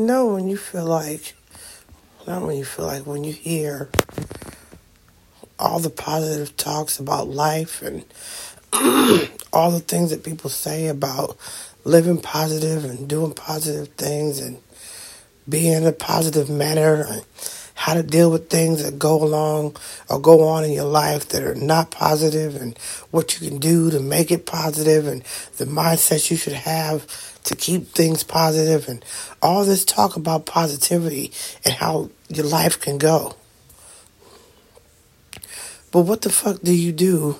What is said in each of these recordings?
Know when you feel like, not when you feel like, when you hear all the positive talks about life and all the things that people say about living positive and doing positive things and being in a positive manner and how to deal with things that go along or go on in your life that are not positive and what you can do to make it positive and the mindset you should have to keep things positive and all this talk about positivity and how your life can go. But what the fuck do you do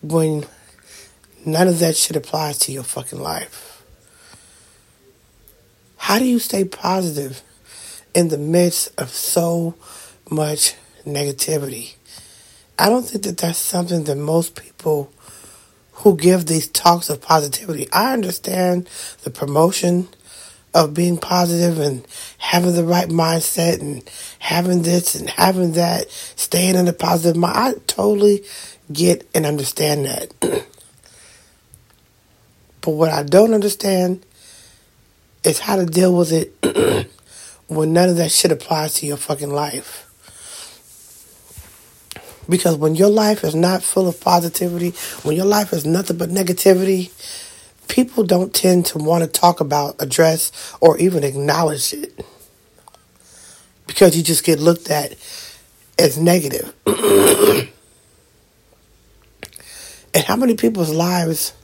when none of that shit applies to your fucking life? How do you stay positive in the midst of so much negativity? I don't think that that's something that most people who give these talks of positivity. I understand the promotion of being positive and having the right mindset and having this and having that, staying in a positive mind. I totally get and understand that. but what I don't understand is how to deal with it when none of that shit applies to your fucking life. Because when your life is not full of positivity, when your life is nothing but negativity, people don't tend to want to talk about, address, or even acknowledge it. Because you just get looked at as negative. and how many people's lives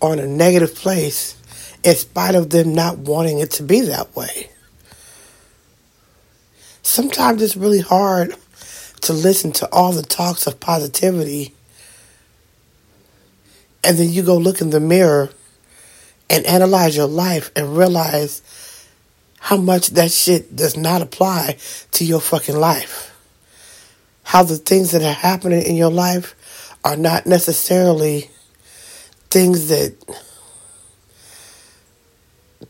are in a negative place in spite of them not wanting it to be that way? Sometimes it's really hard to listen to all the talks of positivity and then you go look in the mirror and analyze your life and realize how much that shit does not apply to your fucking life. How the things that are happening in your life are not necessarily things that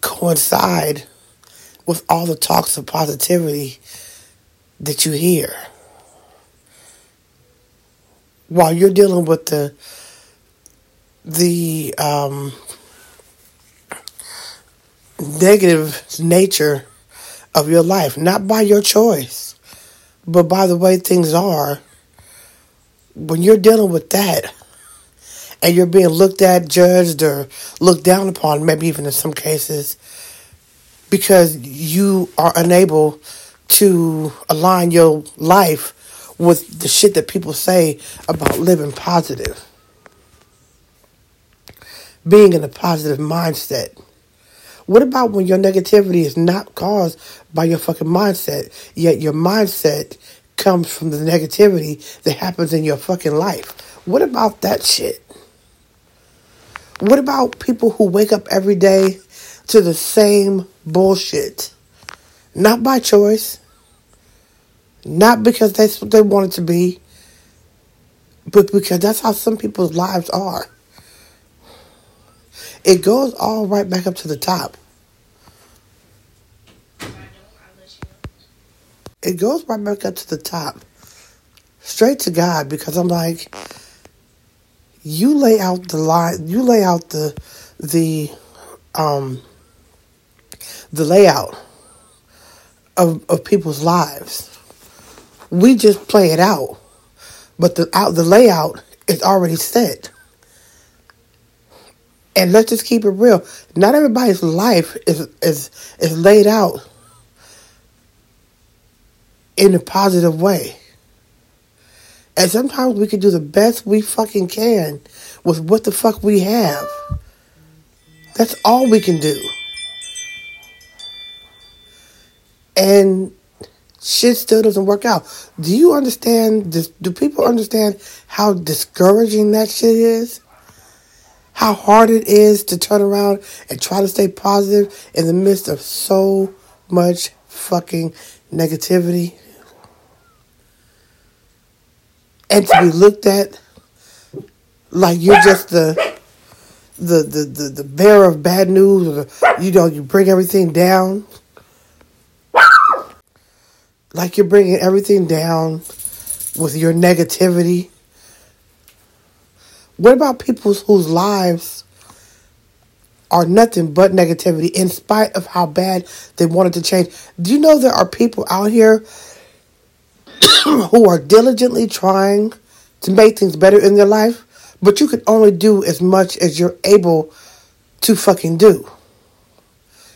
coincide with all the talks of positivity that you hear while you're dealing with the the um, negative nature of your life, not by your choice, but by the way things are. When you're dealing with that, and you're being looked at, judged, or looked down upon, maybe even in some cases, because you are unable to align your life with the shit that people say about living positive. Being in a positive mindset. What about when your negativity is not caused by your fucking mindset, yet your mindset comes from the negativity that happens in your fucking life? What about that shit? What about people who wake up every day to the same bullshit? Not by choice, not because that's what they want it to be, but because that's how some people's lives are. It goes all right back up to the top. It goes right back up to the top. Straight to God because I'm like you lay out the line you lay out the the um the layout of of people's lives we just play it out. But the out the layout is already set. And let's just keep it real. Not everybody's life is is is laid out in a positive way. And sometimes we can do the best we fucking can with what the fuck we have. That's all we can do. And shit still doesn't work out. Do you understand this? Do people understand how discouraging that shit is? How hard it is to turn around and try to stay positive in the midst of so much fucking negativity? And to be looked at like you're just the the the the, the bearer of bad news or the, you know you bring everything down like you're bringing everything down with your negativity. What about people whose lives are nothing but negativity in spite of how bad they wanted to change. Do you know there are people out here who are diligently trying to make things better in their life, but you can only do as much as you're able to fucking do.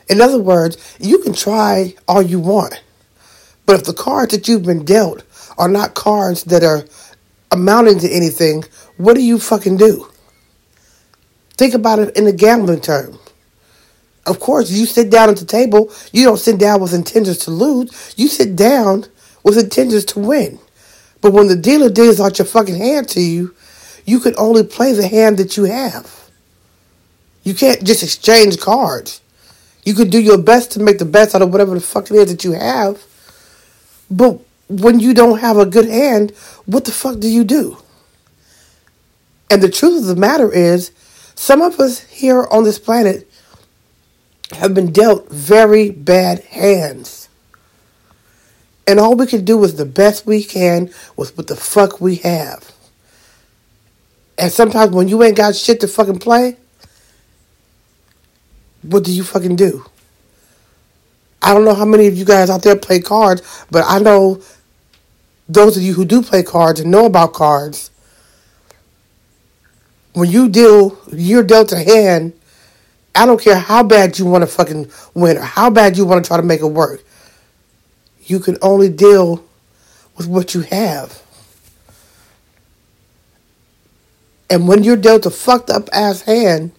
In other words, you can try all you want, but if the cards that you've been dealt are not cards that are amounting to anything, what do you fucking do? Think about it in a gambling term. Of course, you sit down at the table, you don't sit down with intentions to lose. You sit down with intentions to win. But when the dealer deals out your fucking hand to you, you can only play the hand that you have. You can't just exchange cards. You can do your best to make the best out of whatever the fuck it is that you have. But when you don't have a good hand, what the fuck do you do? And the truth of the matter is, some of us here on this planet have been dealt very bad hands. And all we can do is the best we can with what the fuck we have. And sometimes when you ain't got shit to fucking play, what do you fucking do? I don't know how many of you guys out there play cards, but I know those of you who do play cards and know about cards, when you deal, you're dealt a hand. I don't care how bad you want to fucking win or how bad you want to try to make it work. You can only deal with what you have. And when you're dealt a fucked up ass hand,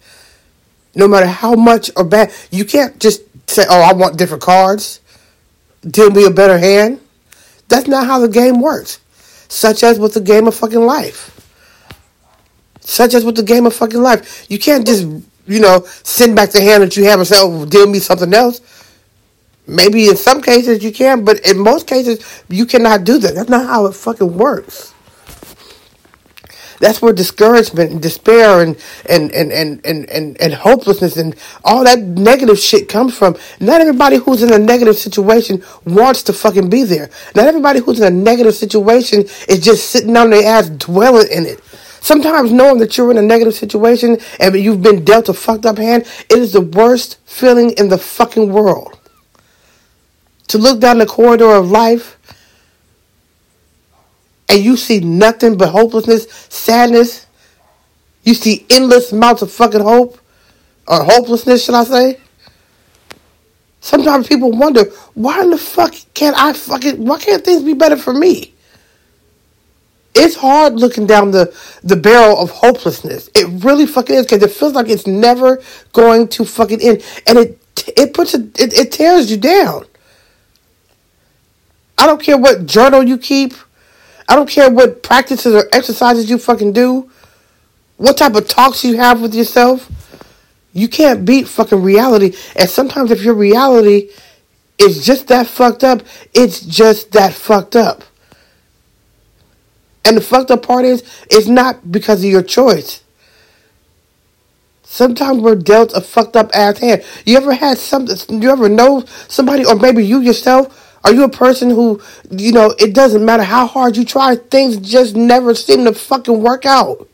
no matter how much or bad, you can't just say, oh, I want different cards. Deal me a better hand. That's not how the game works. Such as with the game of fucking life. Such as with the game of fucking life. You can't just, you know, send back the hand that you have and say, oh, deal me something else. Maybe in some cases you can, but in most cases you cannot do that. That's not how it fucking works. That's where discouragement and despair and and, and, and, and, and, and hopelessness and all that negative shit comes from. Not everybody who's in a negative situation wants to fucking be there. Not everybody who's in a negative situation is just sitting on their ass dwelling in it. Sometimes knowing that you're in a negative situation and you've been dealt a fucked up hand, it is the worst feeling in the fucking world. To look down the corridor of life and you see nothing but hopelessness, sadness. You see endless amounts of fucking hope or hopelessness, should I say? Sometimes people wonder, why in the fuck can't I fucking, why can't things be better for me? it's hard looking down the, the barrel of hopelessness. It really fucking is because it feels like it's never going to fucking end, and it it puts it, it it tears you down. I don't care what journal you keep. I don't care what practices or exercises you fucking do. What type of talks you have with yourself. You can't beat fucking reality. And sometimes if your reality is just that fucked up, it's just that fucked up. And the fucked up part is, it's not because of your choice. Sometimes we're dealt a fucked up ass hand. You ever had something, you ever know somebody, or maybe you yourself, are you a person who, you know, it doesn't matter how hard you try, things just never seem to fucking work out?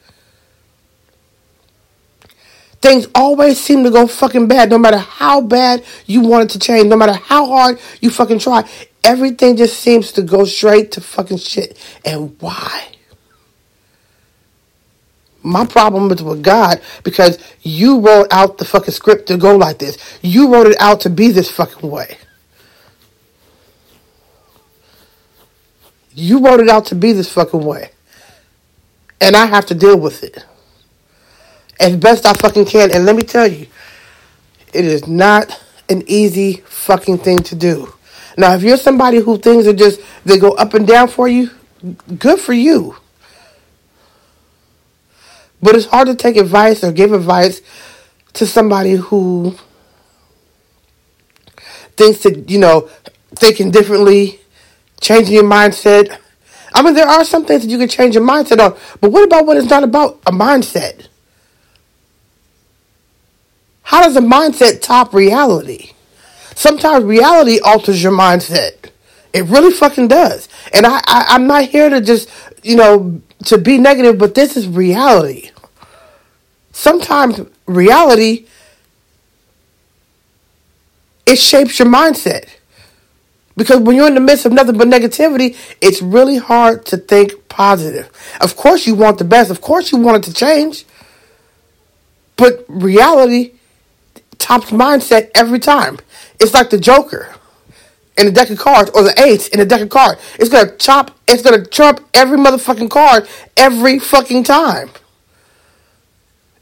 Things always seem to go fucking bad, no matter how bad you want it to change, no matter how hard you fucking try everything just seems to go straight to fucking shit. And why? My problem is with God because you wrote out the fucking script to go like this. You wrote it out to be this fucking way. You wrote it out to be this fucking way. And I have to deal with it. As best I fucking can. And let me tell you, it is not an easy fucking thing to do. Now, if you're somebody who things are just, they go up and down for you, good for you. But it's hard to take advice or give advice to somebody who thinks that, you know, thinking differently, changing your mindset. I mean, there are some things that you can change your mindset on, but what about when it's not about a mindset? How does a mindset top reality? sometimes reality alters your mindset. It really fucking does. And I, I I'm not here to just you know to be negative, but this is reality. Sometimes reality it shapes your mindset. Because when you're in the midst of nothing but negativity, it's really hard to think positive. Of course, you want the best. Of course, you want it to change. But reality tops mindset every time. It's like the Joker in a deck of cards or the eights in a deck of cards. It's gonna chop, it's gonna trump every motherfucking card every fucking time.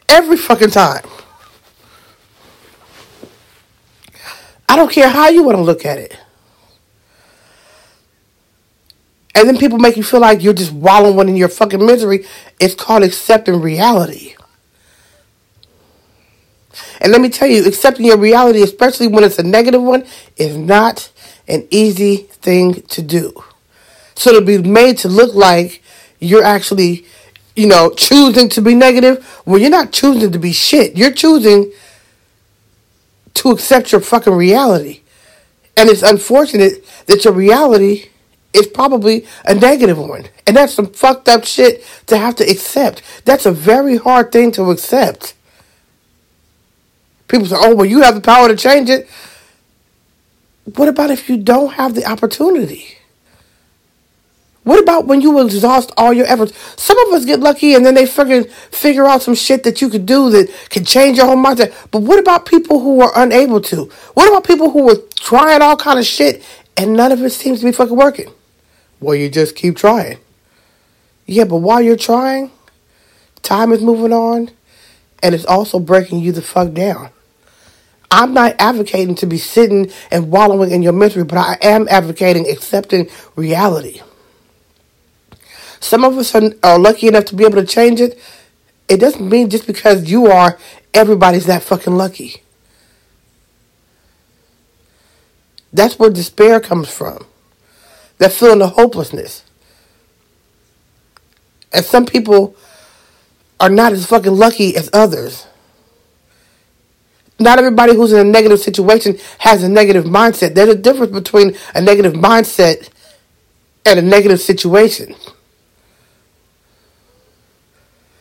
Every fucking time. I don't care how you want to look at it. And then people make you feel like you're just wallowing in your fucking misery. It's called accepting reality. And let me tell you, accepting your reality, especially when it's a negative one, is not an easy thing to do. So to be made to look like you're actually, you know, choosing to be negative, well, you're not choosing to be shit. You're choosing to accept your fucking reality. And it's unfortunate that your reality is probably a negative one. And that's some fucked up shit to have to accept. That's a very hard thing to accept. People say, oh, well, you have the power to change it. What about if you don't have the opportunity? What about when you exhaust all your efforts? Some of us get lucky and then they fucking figure out some shit that you could do that can change your whole mindset. But what about people who are unable to? What about people who are trying all kind of shit and none of it seems to be fucking working? Well, you just keep trying. Yeah, but while you're trying, time is moving on and it's also breaking you the fuck down. I'm not advocating to be sitting and wallowing in your misery, but I am advocating accepting reality. Some of us are, are lucky enough to be able to change it. It doesn't mean just because you are, everybody's that fucking lucky. That's where despair comes from. That feeling of hopelessness. And some people are not as fucking lucky as others not everybody who's in a negative situation has a negative mindset. There's a difference between a negative mindset and a negative situation.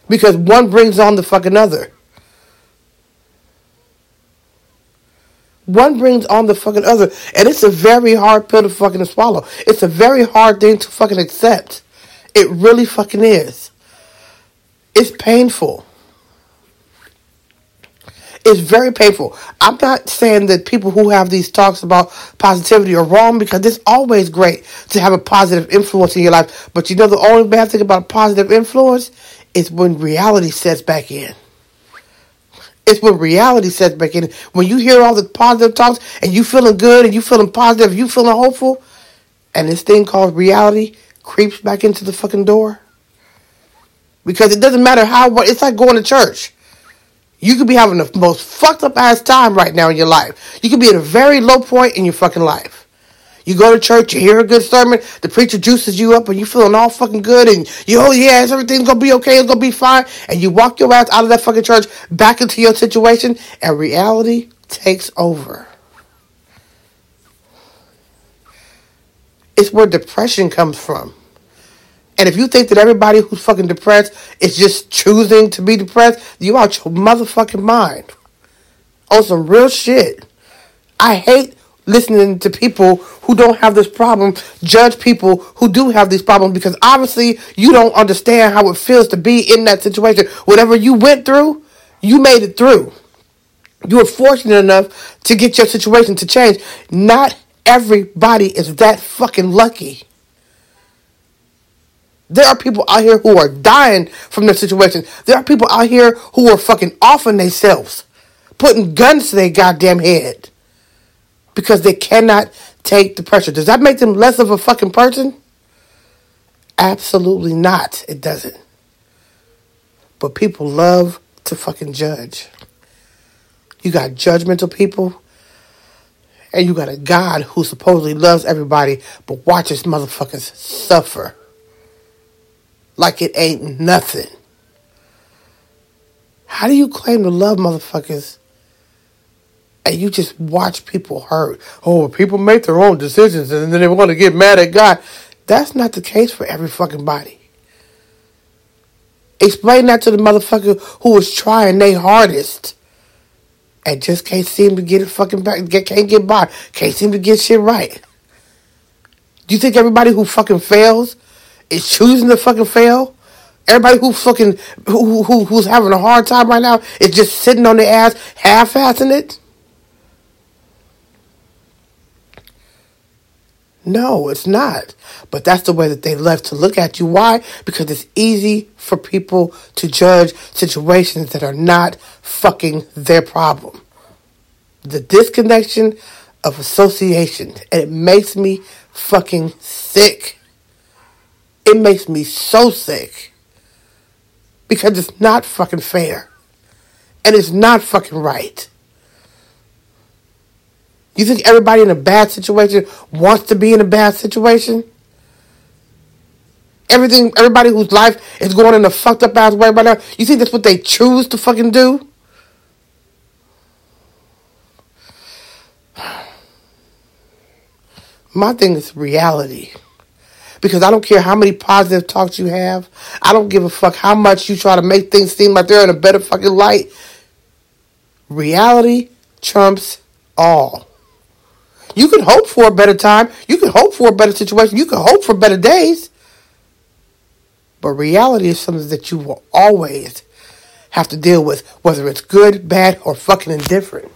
Because one brings on the fucking other. One brings on the fucking other. And it's a very hard pill to fucking swallow. It's a very hard thing to fucking accept. It really fucking is. It's painful. It's very painful. I'm not saying that people who have these talks about positivity are wrong because it's always great to have a positive influence in your life. But you know, the only bad thing about a positive influence is when reality sets back in. It's when reality sets back in. When you hear all the positive talks and you feeling good and you feeling positive, you feeling hopeful, and this thing called reality creeps back into the fucking door. Because it doesn't matter how, it's like going to church. You could be having the most fucked up ass time right now in your life. You could be at a very low point in your fucking life. You go to church, you hear a good sermon, the preacher juices you up, and you feeling all fucking good, and you, oh yeah, everything's gonna be okay, it's gonna be fine, and you walk your ass out of that fucking church back into your situation, and reality takes over. It's where depression comes from. And if you think that everybody who's fucking depressed is just choosing to be depressed, you out your motherfucking mind. On some real shit. I hate listening to people who don't have this problem judge people who do have these problems because obviously you don't understand how it feels to be in that situation. Whatever you went through, you made it through. You were fortunate enough to get your situation to change. Not everybody is that fucking lucky. There are people out here who are dying from their situation. There are people out here who are fucking offing themselves, putting guns to their goddamn head because they cannot take the pressure. Does that make them less of a fucking person? Absolutely not. It doesn't. But people love to fucking judge. You got judgmental people, and you got a God who supposedly loves everybody but watches motherfuckers suffer like it ain't nothing. How do you claim to love motherfuckers and you just watch people hurt? Oh, people make their own decisions and then they want to get mad at God. That's not the case for every fucking body. Explain that to the motherfucker who was trying their hardest and just can't seem to get it fucking back. Can't get by. Can't seem to get shit right. Do you think everybody who fucking fails is choosing to fucking fail? Everybody who fucking who, who who's having a hard time right now is just sitting on their ass, half-assing it. No, it's not. But that's the way that they love to look at you. Why? Because it's easy for people to judge situations that are not fucking their problem. The disconnection of association. And it makes me fucking sick. It makes me so sick. Because it's not fucking fair. And it's not fucking right. You think everybody in a bad situation wants to be in a bad situation? Everything, everybody whose life is going in a fucked up ass way right now, you think that's what they choose to fucking do? My thing is reality. Because I don't care how many positive talks you have. I don't give a fuck how much you try to make things seem like they're in a better fucking light. Reality trumps all. You can hope for a better time. You can hope for a better situation. You can hope for better days. But reality is something that you will always have to deal with, whether it's good, bad, or fucking indifferent.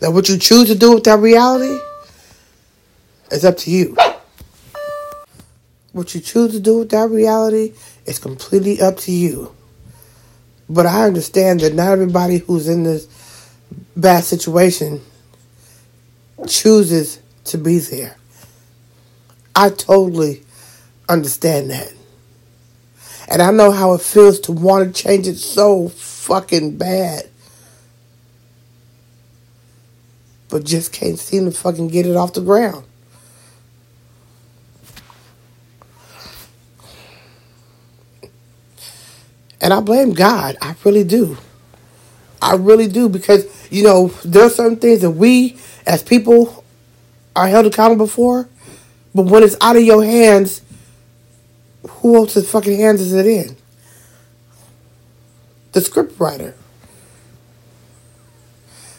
Now, what you choose to do with that reality is up to you. What you choose to do with that reality is completely up to you. But I understand that not everybody who's in this bad situation chooses to be there. I totally understand that. And I know how it feels to want to change it so fucking bad. But just can't seem to fucking get it off the ground. And I blame God. I really do. I really do because you know there are certain things that we as people are held accountable for, but when it's out of your hands, who else's fucking hands is it in? The script writer.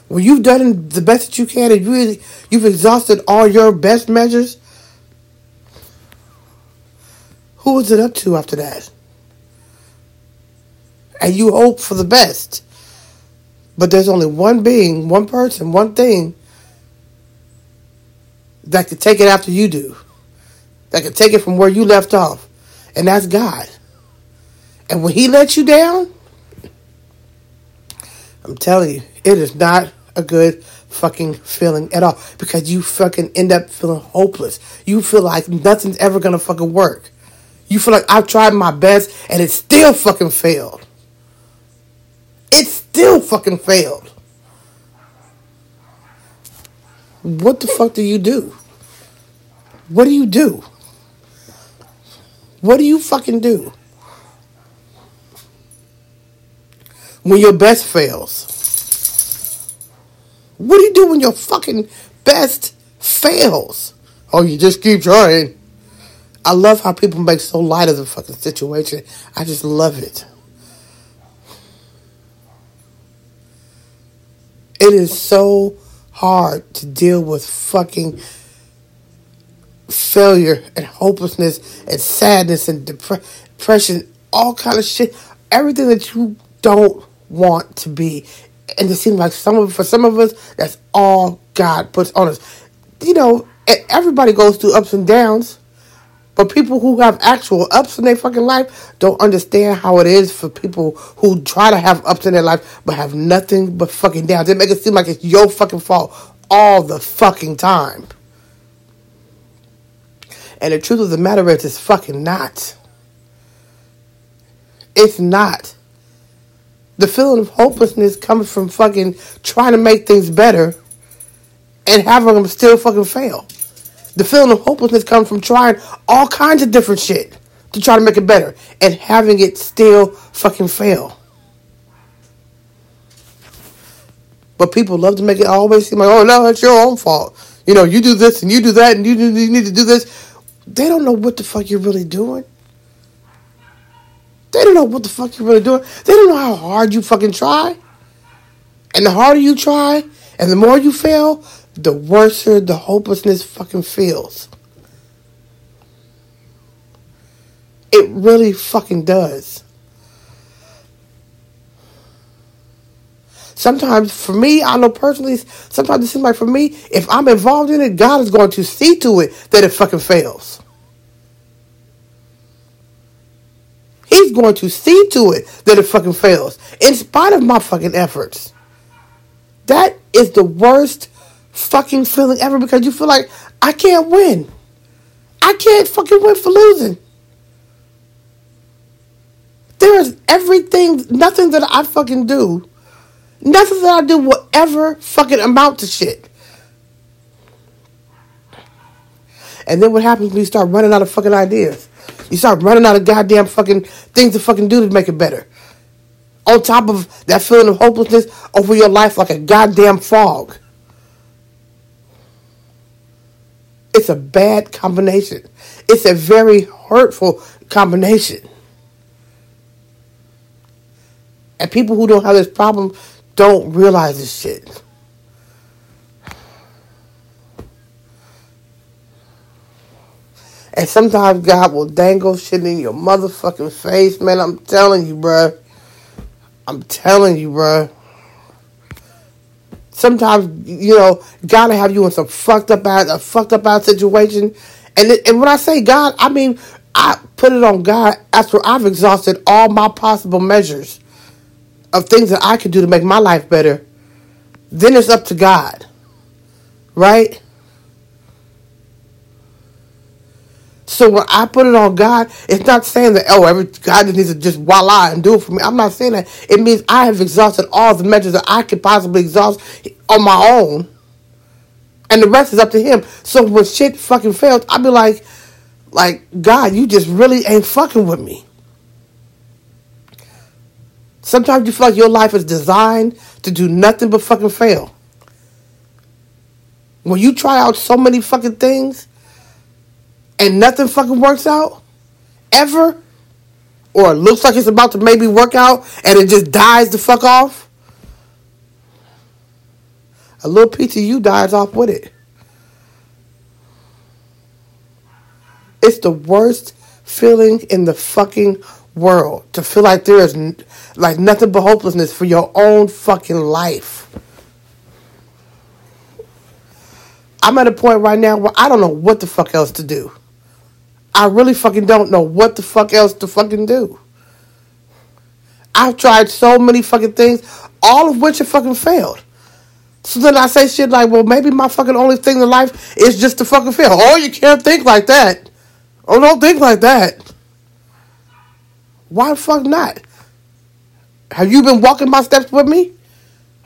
When you've done the best that you can and you you've exhausted all your best measures, who is it up to after that? And you hope for the best. But there's only one being, one person, one thing that could take it after you do. That could take it from where you left off. And that's God. And when He lets you down, I'm telling you, it is not a good fucking feeling at all. Because you fucking end up feeling hopeless. You feel like nothing's ever gonna fucking work. You feel like I've tried my best and it still fucking failed still fucking failed. What the fuck do you do? What do you do? What do you fucking do? When your best fails. What do you do when your fucking best fails? Oh, you just keep trying. I love how people make so light of the fucking situation. I just love it. It is so hard to deal with fucking failure and hopelessness and sadness and depression, all kind of shit, everything that you don't want to be. And it seems like some of for some of us, that's all God puts on us. You know, everybody goes through ups and downs. But people who have actual ups in their fucking life don't understand how it is for people who try to have ups in their life but have nothing but fucking downs. They make it seem like it's your fucking fault all the fucking time. And the truth of the matter is, it's fucking not. It's not. The feeling of hopelessness comes from fucking trying to make things better and having them still fucking fail. The feeling of hopelessness comes from trying all kinds of different shit to try to make it better and having it still fucking fail. But people love to make it always seem like, oh no, it's your own fault. You know, you do this and you do that and you, you need to do this. They don't know what the fuck you're really doing. They don't know what the fuck you're really doing. They don't know how hard you fucking try. And the harder you try, and the more you fail, the worse the hopelessness fucking feels. It really fucking does. Sometimes, for me, I know personally, sometimes it seems like for me, if I'm involved in it, God is going to see to it that it fucking fails. He's going to see to it that it fucking fails, in spite of my fucking efforts. That is the worst fucking feeling ever because you feel like I can't win. I can't fucking win for losing. There is everything, nothing that I fucking do, nothing that I do will ever fucking amount to shit. And then what happens when you start running out of fucking ideas? You start running out of goddamn fucking things to fucking do to make it better. On top of that feeling of hopelessness over your life like a goddamn fog. It's a bad combination. It's a very hurtful combination. And people who don't have this problem don't realize this shit. And sometimes God will dangle shit in your motherfucking face, man. I'm telling you, bruh. I'm telling you, bruh. Sometimes, you know, God will have you in some fucked up out, a fucked up out situation. And, it, and when I say God, I mean, I put it on God after I've exhausted all my possible measures of things that I could do to make my life better, then it's up to God. Right? So when I put it on God, it's not saying that, oh, every God just needs to just voila and do it for me. I'm not saying that. It means I have exhausted all the measures that I could possibly exhaust on my own. And the rest is up to him. So when shit fucking fails, I'll be like, like, God, you just really ain't fucking with me. Sometimes you feel like your life is designed to do nothing but fucking fail. When you try out so many fucking things and nothing fucking works out, ever, or looks like it's about to maybe work out and it just dies the fuck off, a little piece of you dies off with it. It's the worst feeling in the fucking world to feel like there is like nothing but hopelessness for your own fucking life. I'm at a point right now where I don't know what the fuck else to do. I really fucking don't know what the fuck else to fucking do. I've tried so many fucking things, all of which have fucking failed. So then I say shit like, well, maybe my fucking only thing in life is just to fucking fail. Oh, you can't think like that. Oh, don't think like that. Why the fuck not? Have you been walking my steps with me?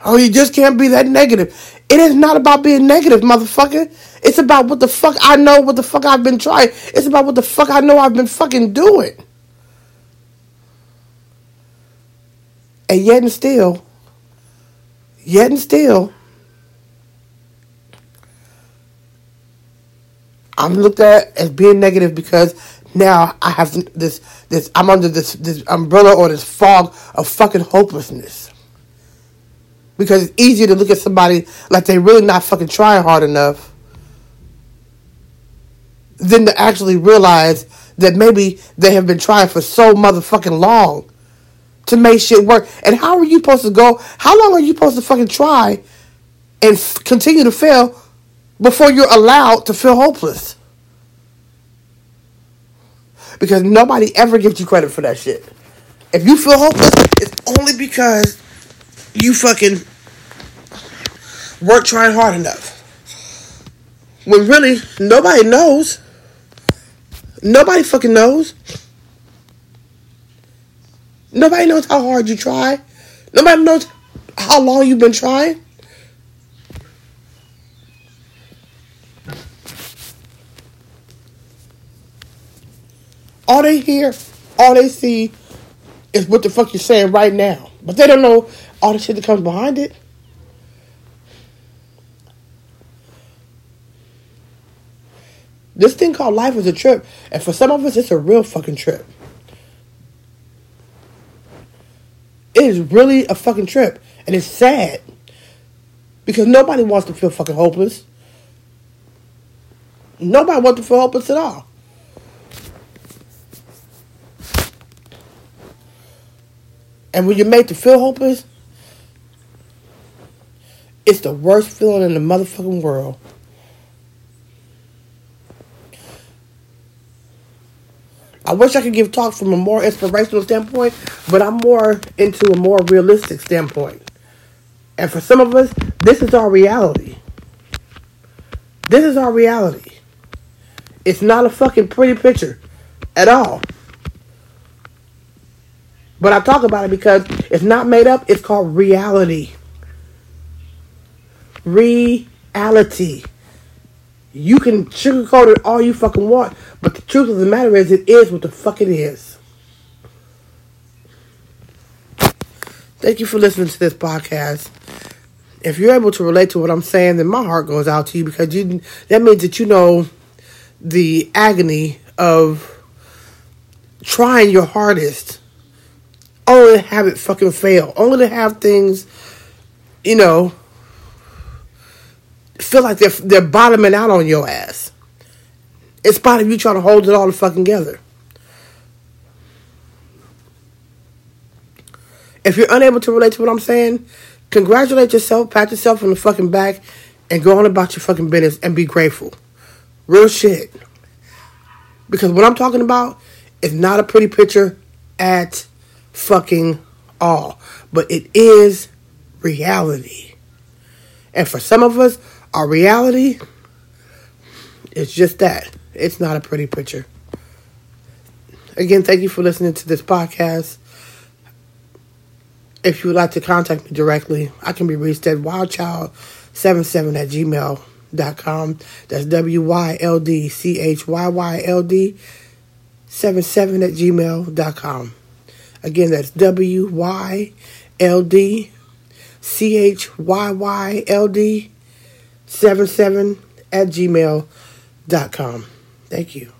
Oh, you just can't be that negative. It is not about being negative, motherfucker. It's about what the fuck I know, what the fuck I've been trying. It's about what the fuck I know I've been fucking doing. And yet and still, yet and still, I'm looked at as being negative because now I have this this I'm under this this umbrella or this fog of fucking hopelessness. Because it's easier to look at somebody like they really not fucking trying hard enough than to actually realize that maybe they have been trying for so motherfucking long to make shit work. And how are you supposed to go? How long are you supposed to fucking try and f- continue to fail before you're allowed to feel hopeless? Because nobody ever gives you credit for that shit. If you feel hopeless, it's only because you fucking weren't trying hard enough. When really, nobody knows. Nobody fucking knows. Nobody knows how hard you try. Nobody knows how long you've been trying. All they hear, all they see is what the fuck you're saying right now. But they don't know all the shit that comes behind it. This thing called life is a trip. And for some of us, it's a real fucking trip. It is really a fucking trip. And it's sad. Because nobody wants to feel fucking hopeless. Nobody wants to feel hopeless at all. And when you're made to feel hopeless, it's the worst feeling in the motherfucking world. I wish I could give talks from a more inspirational standpoint, but I'm more into a more realistic standpoint. And for some of us, this is our reality. This is our reality. It's not a fucking pretty picture at all. But I talk about it because it's not made up, it's called reality. Reality. You can sugarcoat it all you fucking want, but the truth of the matter is, it is what the fuck it is. Thank you for listening to this podcast. If you're able to relate to what I'm saying, then my heart goes out to you because you that means that you know the agony of trying your hardest only to have it fucking fail, only to have things, you know, feel like they're they're bottoming out on your ass. In spite of you trying to hold it all fucking together. If you're unable to relate to what I'm saying, congratulate yourself, pat yourself on the fucking back, and go on about your fucking business and be grateful. Real shit. Because what I'm talking about is not a pretty picture at fucking all. But it is reality. And for some of us, our reality is just that. It's not a pretty picture. Again, thank you for listening to this podcast. If you would like to contact me directly, I can be reached at wildchild77 at gmail.com. That's W Y L D C H Y Y L D 77 at gmail.com. Again, that's W Y L D C H Y Y L D 77 at gmail.com. Thank you.